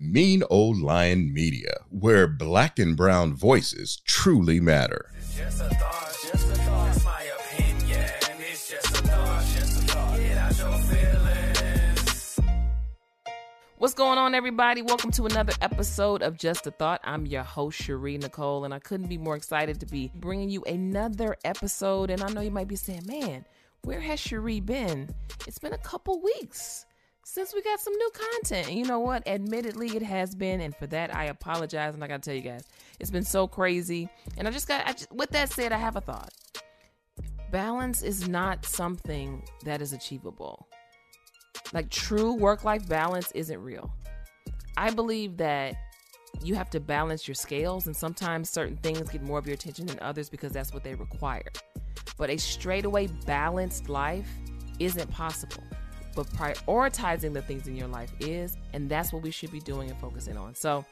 Mean Old Lion Media, where black and brown voices truly matter. What's going on, everybody? Welcome to another episode of Just a Thought. I'm your host, Shari Nycole, and I couldn't be more excited to be bringing you another episode. And I know you might be saying, man, where has Shari been? It's been a couple weeks since we got some new content. You know what? Admittedly, it has been, and for that, I apologize. And I gotta tell you guys, it's been so crazy. And I just got, I just, with that said, I have a thought. Balance is not something that is achievable like true work life balance isn't real. I believe that you have to balance your scales, and sometimes certain things get more of your attention than others because that's what they require. But a straightaway balanced life isn't possible. But prioritizing the things in your life is, and that's what we should be doing and focusing on. So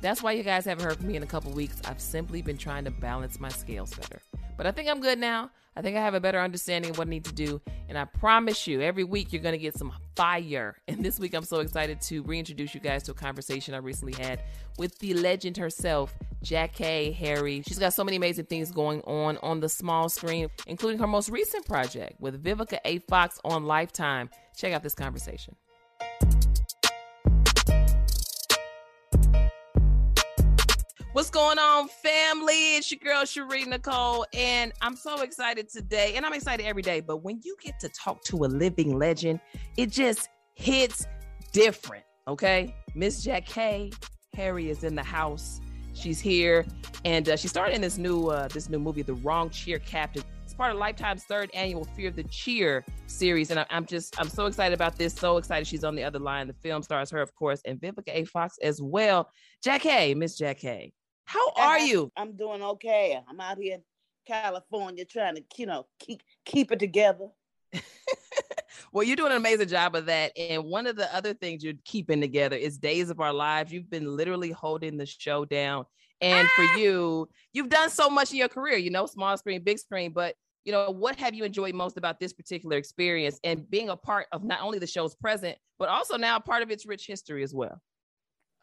that's why you guys haven't heard from me in a couple weeks. I've simply been trying to balance my scales better. But I think I'm good now. I think I have a better understanding of what I need to do. And I promise you, every week you're going to get some fire. And this week I'm so excited to reintroduce you guys to a conversation I recently had with the legend herself, Jackée Harry. She's got so many amazing things going on on the small screen, including her most recent project with Vivica A. Fox on Lifetime. Check out this conversation. What's going on, family? It's your girl Shari Nycole, and I'm so excited today, and I'm excited every day. But when you get to talk to a living legend, it just hits different. Okay, Miss Jack Jackée Harry is in the house. She's here, and uh, she started in this new uh, this new movie, The Wrong Cheer Captain. It's part of Lifetime's third annual Fear of the Cheer series, and I, I'm just I'm so excited about this. So excited she's on the other line. The film stars her, of course, and Vivica A. Fox as well. Jackée, Miss Jackée. How are you? I'm doing okay. I'm out here in California trying to, you know, keep keep it together. well, you're doing an amazing job of that. And one of the other things you're keeping together is Days of Our Lives. You've been literally holding the show down. And ah! for you, you've done so much in your career, you know, small screen, big screen, but you know, what have you enjoyed most about this particular experience and being a part of not only the show's present, but also now part of its rich history as well?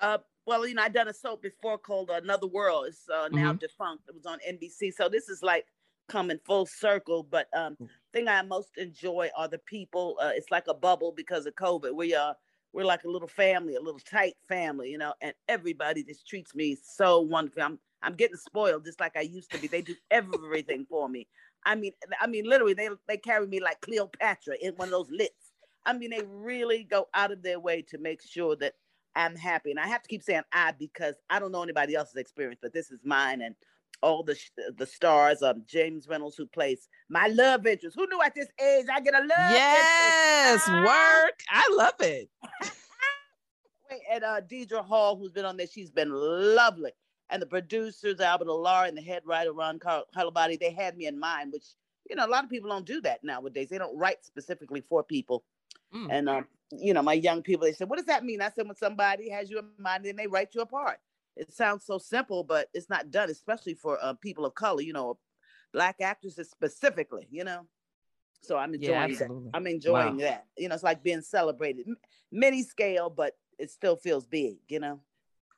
Uh, well, you know, I done a soap before called Another World. It's uh, now mm-hmm. defunct. It was on NBC. So this is like coming full circle. But um, mm. thing I most enjoy are the people. Uh, it's like a bubble because of COVID. We are uh, we're like a little family, a little tight family, you know, and everybody just treats me so wonderful. I'm I'm getting spoiled just like I used to be. They do everything for me. I mean, I mean, literally, they they carry me like Cleopatra in one of those lits. I mean, they really go out of their way to make sure that I'm happy. And I have to keep saying I because I don't know anybody else's experience, but this is mine and all the the stars. Um, James Reynolds who plays my love interest. Who knew at this age I get a love? Yes, work. I love it. Wait, and uh, Deidre Hall, who's been on there, she's been lovely. And the producers, Albert Alarr and the head writer Ron Carlivati, they had me in mind, which you know a lot of people don't do that nowadays. They don't write specifically for people. Mm. And um, you know, my young people, they said, What does that mean? I said, When somebody has you in mind and they write you a part. It sounds so simple, but it's not done, especially for uh, people of color, you know, black actresses specifically, you know. So I'm enjoying yeah, that. I'm enjoying wow. that. You know, it's like being celebrated, mini scale, but it still feels big, you know.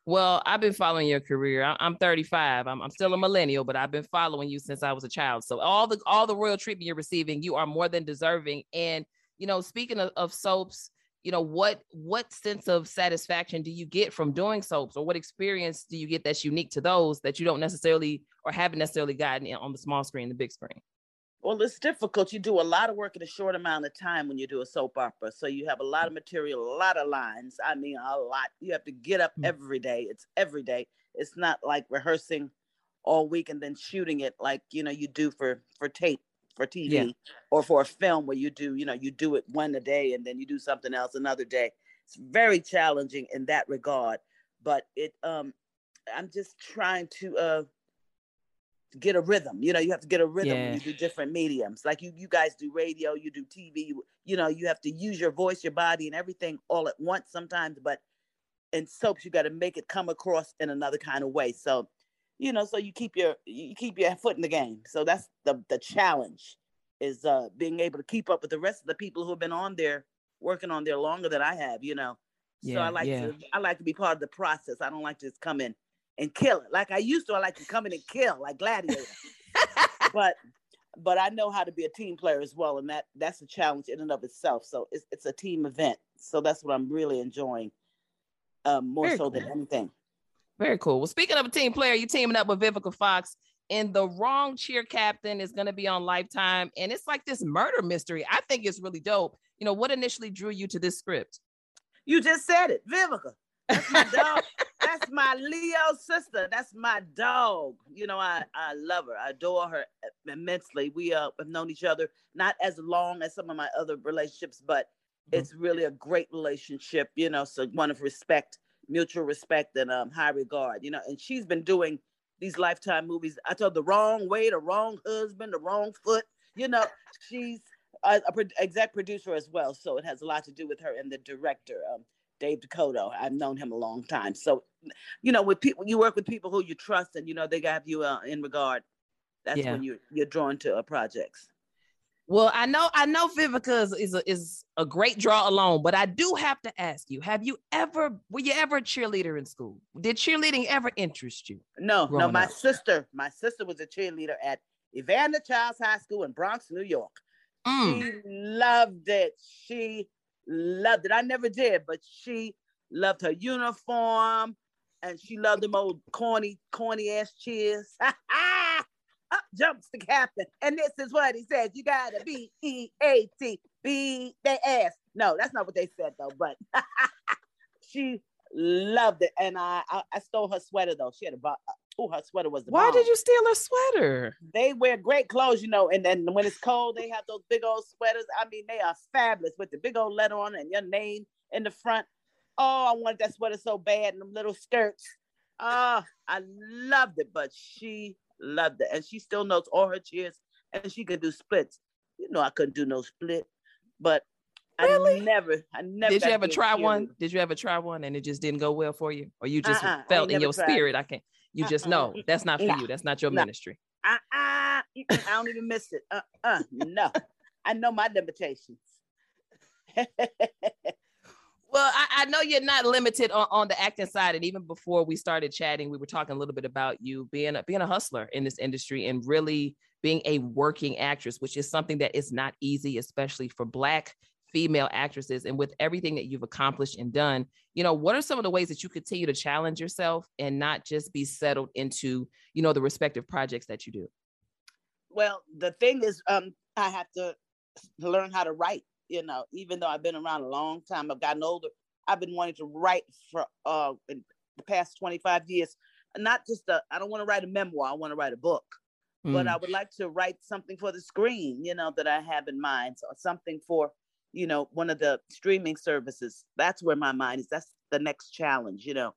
Well, I've been following your career. I'm 35. I'm, I'm still a millennial, but I've been following you since I was a child. So all the all the royal treatment you're receiving, you are more than deserving. And you know, speaking of, of soaps, you know what what sense of satisfaction do you get from doing soaps or what experience do you get that's unique to those that you don't necessarily or haven't necessarily gotten on the small screen the big screen? Well it's difficult. You do a lot of work in a short amount of time when you do a soap opera so you have a lot of material a lot of lines. I mean a lot. You have to get up mm-hmm. every day. It's every day. It's not like rehearsing all week and then shooting it like you know you do for for tape for TV yeah. or for a film where you do, you know, you do it one a day and then you do something else another day. it's very challenging in that regard. But it, um, I'm just trying to uh, get a rhythm. You know, you have to get a rhythm yeah. when you do different mediums. Like you, you guys do radio, you do TV. You, you know, you have to use your voice, your body, and everything all at once sometimes. But in soaps, you got to make it come across in another kind of way. So, you know, so you keep your you keep your foot in the game. So that's the the challenge is uh being able to keep up with the rest of the people who have been on there working on there longer than I have. You know. So I like yeah. to I like to be part of the process. I don't like to just come in and kill it. Like I used to, I like to come in and kill like gladiator. but but I know how to be a team player as well, and that that's a challenge in and of itself. So it's it's a team event. So that's what I'm really enjoying, um, more Very so cool. than anything. Very cool. Well, speaking of a team player, you're teaming up with Vivica Fox, and the wrong cheer captain is going to be on Lifetime, and it's like this murder mystery. I think it's really dope. You know, what initially drew you to this script? You just said it, Vivica. That's my dog. That's my Leo sister. That's my dog. You know, I, I love her. I adore her immensely. We uh, have known each other not as long as some of my other relationships, but mm-hmm. it's really a great relationship, you know, so one of respect, mutual respect and um, high regard, you know, and she's been doing these lifetime movies. I told the wrong way, the wrong husband, the wrong foot, you know, she's a, a pro- exec producer as well. So it has a lot to do with her and the director. Um, Dave DeCoteau. I've known him a long time. So, you know, with people, you work with people who you trust, and you know they have you uh, in regard. That's yeah. when you you're drawn to uh, projects. Well, I know I know Vivica is is a, is a great draw alone, but I do have to ask you: Have you ever were you ever a cheerleader in school? Did cheerleading ever interest you? No, no. My up? sister, my sister was a cheerleader at Evander Childs High School in Bronx, New York. Mm. She loved it. She loved it. I never did, but she loved her uniform and she loved them old corny, corny ass cheers. Jumps the captain. And this is what he says. You gotta be E A T B they ass. No, that's not what they said though, but she loved it. And I, I, I stole her sweater though. She had a oh, her sweater was the Why bomb. did you steal her sweater? They wear great clothes, you know, and then when it's cold, they have those big old sweaters. I mean, they are fabulous with the big old letter on and your name in the front. Oh, I wanted that sweater so bad, and them little skirts. Oh, I loved it, but she loved it. And she still knows all her cheers and she could do splits. You know, I couldn't do no split, but Really? I never, I never. Did you ever try one? Did you ever try one and it just didn't go well for you, or you just uh-uh, felt in your tried. spirit? I can't. You just uh-uh. know that's not for nah. you. That's not your nah. ministry. Uh, uh, I don't even miss it. Uh, uh, no, I know my limitations. well, I, I, know you're not limited on, on the acting side, and even before we started chatting, we were talking a little bit about you being a, being a hustler in this industry and really being a working actress, which is something that is not easy, especially for Black female actresses. And with everything that you've accomplished and done you know what are some of the ways that you continue to challenge yourself and not just be settled into you know the respective projects that you do? Well the thing is um i have to learn how to write you know even though i've been around a long time i've gotten older i've been wanting to write for uh in the past 25 years not just a i don't want to write a memoir i want to write a book mm. but i would like to write something for the screen you know that i have in mind or something for you know, one of the streaming services. That's where my mind is. That's the next challenge, you know.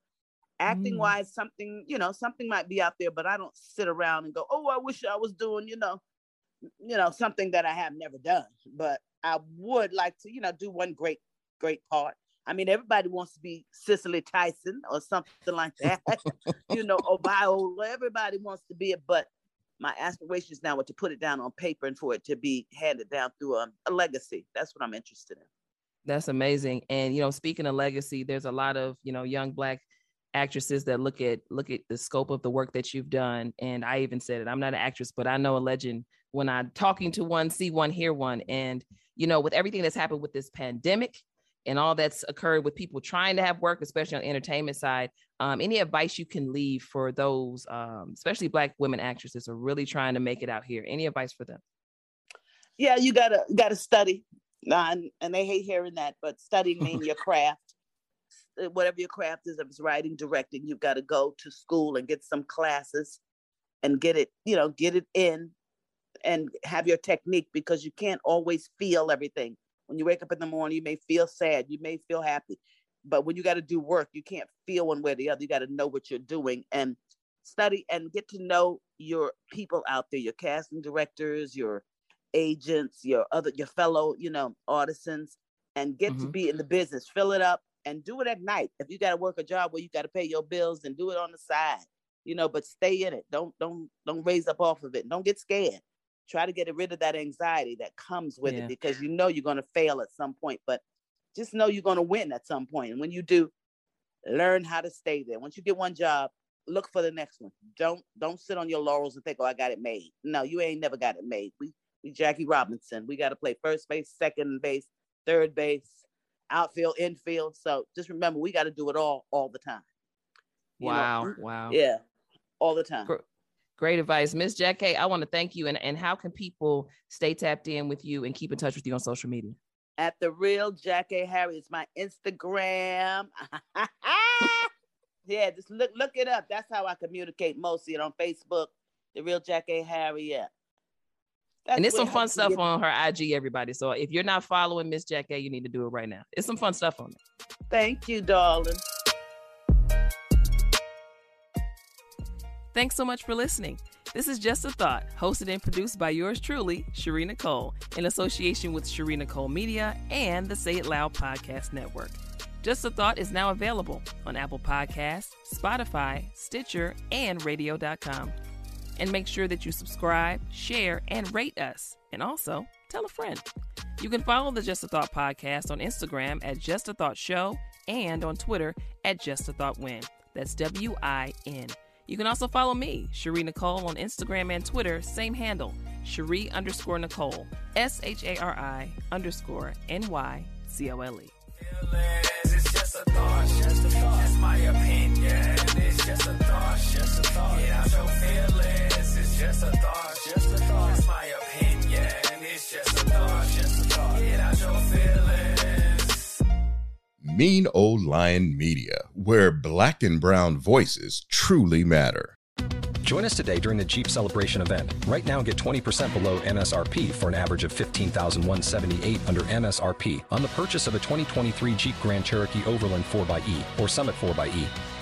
Acting mm. wise, something, you know, something might be out there, but I don't sit around and go, oh, I wish I was doing, you know, you know, something that I have never done. But I would like to, you know, do one great, great part. I mean, everybody wants to be Cicely Tyson or something like that, you know, or Viola. Everybody wants to be it, but my aspirations now are to put it down on paper and for it to be handed down through a, a legacy. That's what I'm interested in. That's amazing. And you know, speaking of legacy, there's a lot of you know young black actresses that look at look at the scope of the work that you've done. And I even said it. I'm not an actress, but I know a legend when I'm talking to one, see one, hear one. And you know, with everything that's happened with this pandemic and all that's occurred with people trying to have work, especially on the entertainment side, um, any advice you can leave for those, um, especially Black women actresses, are really trying to make it out here? Any advice for them? Yeah, you gotta gotta study, and, and they hate hearing that, but studying means your craft. Uh, whatever your craft is, if it's writing, directing, you've got to go to school and get some classes, and get it, you know, get it in, and have your technique because you can't always feel everything. When you wake up in the morning, you may feel sad, you may feel happy but when you got to do work, you can't feel one way or the other. You got to know what you're doing and study and get to know your people out there, your casting directors, your agents, your other your fellow, you know, artisans, and get mm-hmm. to be in the business. Fill it up and do it at night. If you got to work a job where you got to pay your bills, then do it on the side. You know, but stay in it. Don't don't don't raise up off of it. Don't get scared. Try to get rid of that anxiety that comes with yeah. it because you know you're going to fail at some point, but just know you're going to win at some point. And when you do, learn how to stay there. Once you get one job, look for the next one. Don't don't sit on your laurels and think, "Oh, I got it made." No, you ain't never got it made. We we Jackie Robinson. We got to play first base, second base, third base, outfield, infield. So just remember, we got to do it all all the time. You wow! Know? Wow! Yeah, all the time. Great advice, Miss Jackée. I want to thank you. And and how can people stay tapped in with you and keep in touch with you on social media? At the real Jackée Harry is my Instagram. yeah, just look look it up. That's how I communicate mostly on Facebook. The real Jackée Harry. Yeah. That's and it's some fun stuff on her IG, everybody. So if you're not following Miss Jackée, you need to do it right now. It's some fun stuff on it. Thank you, darling. Thanks so much for listening. This is Just a Thought, hosted and produced by yours truly, Shari Nycole, in association with Shari Nycole Media and the Say It Loud Podcast Network. Just a Thought is now available on Apple Podcasts, Spotify, Stitcher, and radio.com. And make sure that you subscribe, share, and rate us. And also tell a friend. You can follow the Just a Thought podcast on Instagram at Just a Thought Show and on Twitter at Just a Thought Win. That's W I N. You can also follow me, Shari Nycole, on Instagram and Twitter, same handle, Shari underscore Nycole, S H A R I underscore N Y C O L E. Mean Old Lion Media, where black and brown voices truly matter. Join us today during the Jeep Celebration event. Right now, get 20% below MSRP for an average of 15178 under MSRP on the purchase of a 2023 Jeep Grand Cherokee Overland 4xE or Summit 4xE.